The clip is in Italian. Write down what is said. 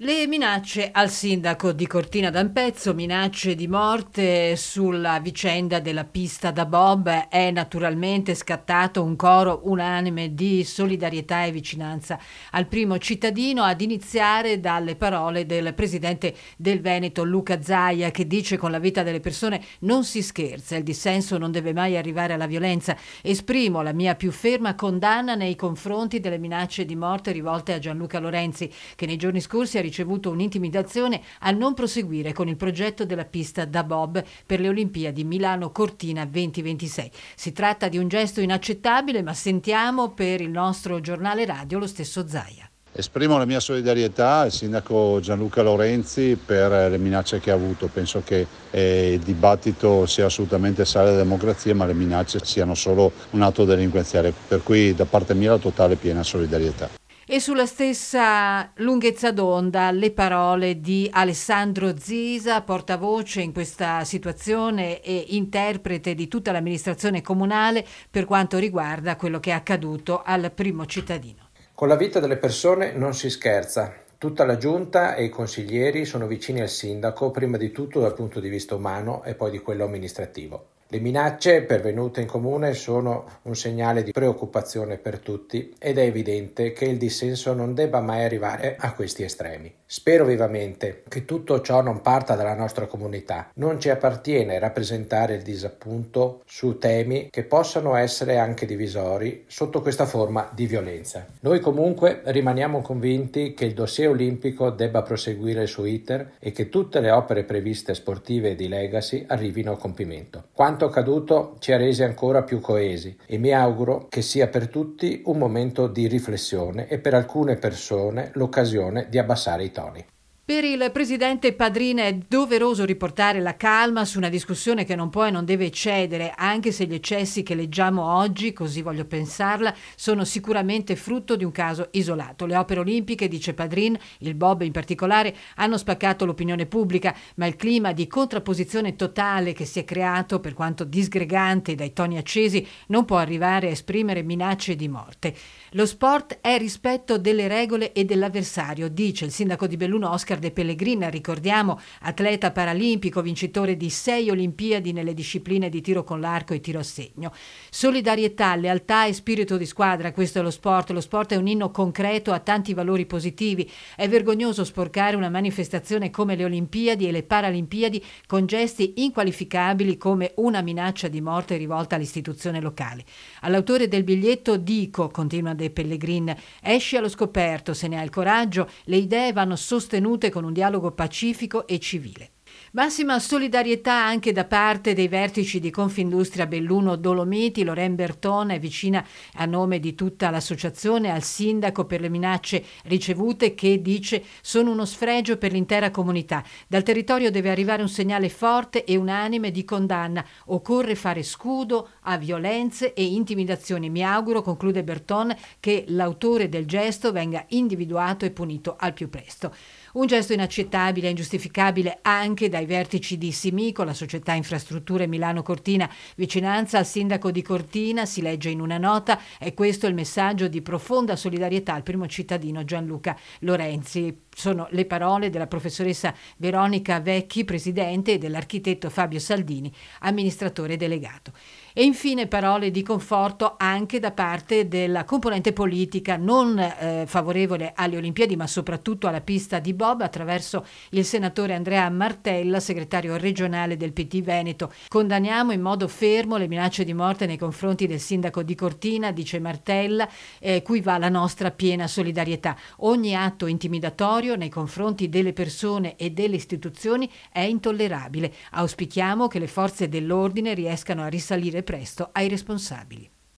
Le minacce al sindaco di Cortina d'Ampezzo, minacce di morte sulla vicenda della pista da Bob, è naturalmente scattato un coro unanime di solidarietà e vicinanza al primo cittadino, ad iniziare dalle parole del presidente del Veneto Luca Zaia che dice con la vita delle persone non si scherza, il dissenso non deve mai arrivare alla violenza. Esprimo la mia più ferma condanna nei confronti delle minacce di morte rivolte a Gianluca Lorenzi che nei giorni scorsi ha ricevuto un'intimidazione a non proseguire con il progetto della pista da Bob per le Olimpiadi Milano Cortina 2026. Si tratta di un gesto inaccettabile, ma sentiamo per il nostro giornale radio lo stesso Zaia. Esprimo la mia solidarietà al sindaco Gianluca Lorenzi per le minacce che ha avuto. Penso che eh, il dibattito sia assolutamente sale della democrazia, ma le minacce siano solo un atto delinquenziale. Per cui da parte mia la totale piena solidarietà. E sulla stessa lunghezza d'onda le parole di Alessandro Zisa, portavoce in questa situazione e interprete di tutta l'amministrazione comunale per quanto riguarda quello che è accaduto al primo cittadino. Con la vita delle persone non si scherza. Tutta la giunta e i consiglieri sono vicini al sindaco, prima di tutto dal punto di vista umano e poi di quello amministrativo. Le minacce pervenute in comune sono un segnale di preoccupazione per tutti ed è evidente che il dissenso non debba mai arrivare a questi estremi. Spero vivamente che tutto ciò non parta dalla nostra comunità. Non ci appartiene rappresentare il disappunto su temi che possano essere anche divisori sotto questa forma di violenza. Noi comunque rimaniamo convinti che il dossier olimpico debba proseguire suo iter e che tutte le opere previste sportive e di legacy arrivino a compimento. Quanto accaduto ci ha resi ancora più coesi e mi auguro che sia per tutti un momento di riflessione e per alcune persone l'occasione di abbassare i toni. Per il presidente Padrina è doveroso riportare la calma su una discussione che non può e non deve cedere, anche se gli eccessi che leggiamo oggi, così voglio pensarla, sono sicuramente frutto di un caso isolato. Le opere olimpiche, dice Padrin, il Bob in particolare, hanno spaccato l'opinione pubblica, ma il clima di contrapposizione totale che si è creato, per quanto disgregante dai toni accesi, non può arrivare a esprimere minacce di morte. Lo sport è rispetto delle regole e dell'avversario, dice il sindaco di Belluno Oscar Oscar De Pellegrin, ricordiamo, atleta paralimpico, vincitore di sei Olimpiadi nelle discipline di tiro con l'arco e tiro a segno. Solidarietà, lealtà e spirito di squadra, questo è lo sport. Lo sport è un inno concreto, ha tanti valori positivi. È vergognoso sporcare una manifestazione come le Olimpiadi e le Paralimpiadi con gesti inqualificabili come una minaccia di morte rivolta all'istituzione locale. All'autore del biglietto dico, continua De Pellegrin, esci allo scoperto, se ne ha il coraggio, le idee vanno sostenute con un dialogo pacifico e civile. Massima solidarietà anche da parte dei vertici di Confindustria Belluno Dolomiti. Loren Bertone è vicina a nome di tutta l'associazione al sindaco per le minacce ricevute che dice sono uno sfregio per l'intera comunità. Dal territorio deve arrivare un segnale forte e unanime di condanna. Occorre fare scudo a violenze e intimidazioni. Mi auguro, conclude Bertone, che l'autore del gesto venga individuato e punito al più presto. Un gesto inaccettabile e ingiustificabile anche dai vertici di Simico, la società infrastrutture Milano Cortina. Vicinanza al sindaco di Cortina, si legge in una nota, è questo il messaggio di profonda solidarietà al primo cittadino Gianluca Lorenzi. Sono le parole della professoressa Veronica Vecchi, presidente, e dell'architetto Fabio Saldini, amministratore delegato. E infine parole di conforto anche da parte della componente politica non eh, favorevole alle Olimpiadi, ma soprattutto alla pista di Bob, attraverso il senatore Andrea Martella, segretario regionale del PT Veneto. Condanniamo in modo fermo le minacce di morte nei confronti del sindaco di Cortina, dice Martella, eh, cui va la nostra piena solidarietà. Ogni atto intimidatorio nei confronti delle persone e delle istituzioni è intollerabile. Auspichiamo che le forze dell'ordine riescano a risalire presto ai responsabili.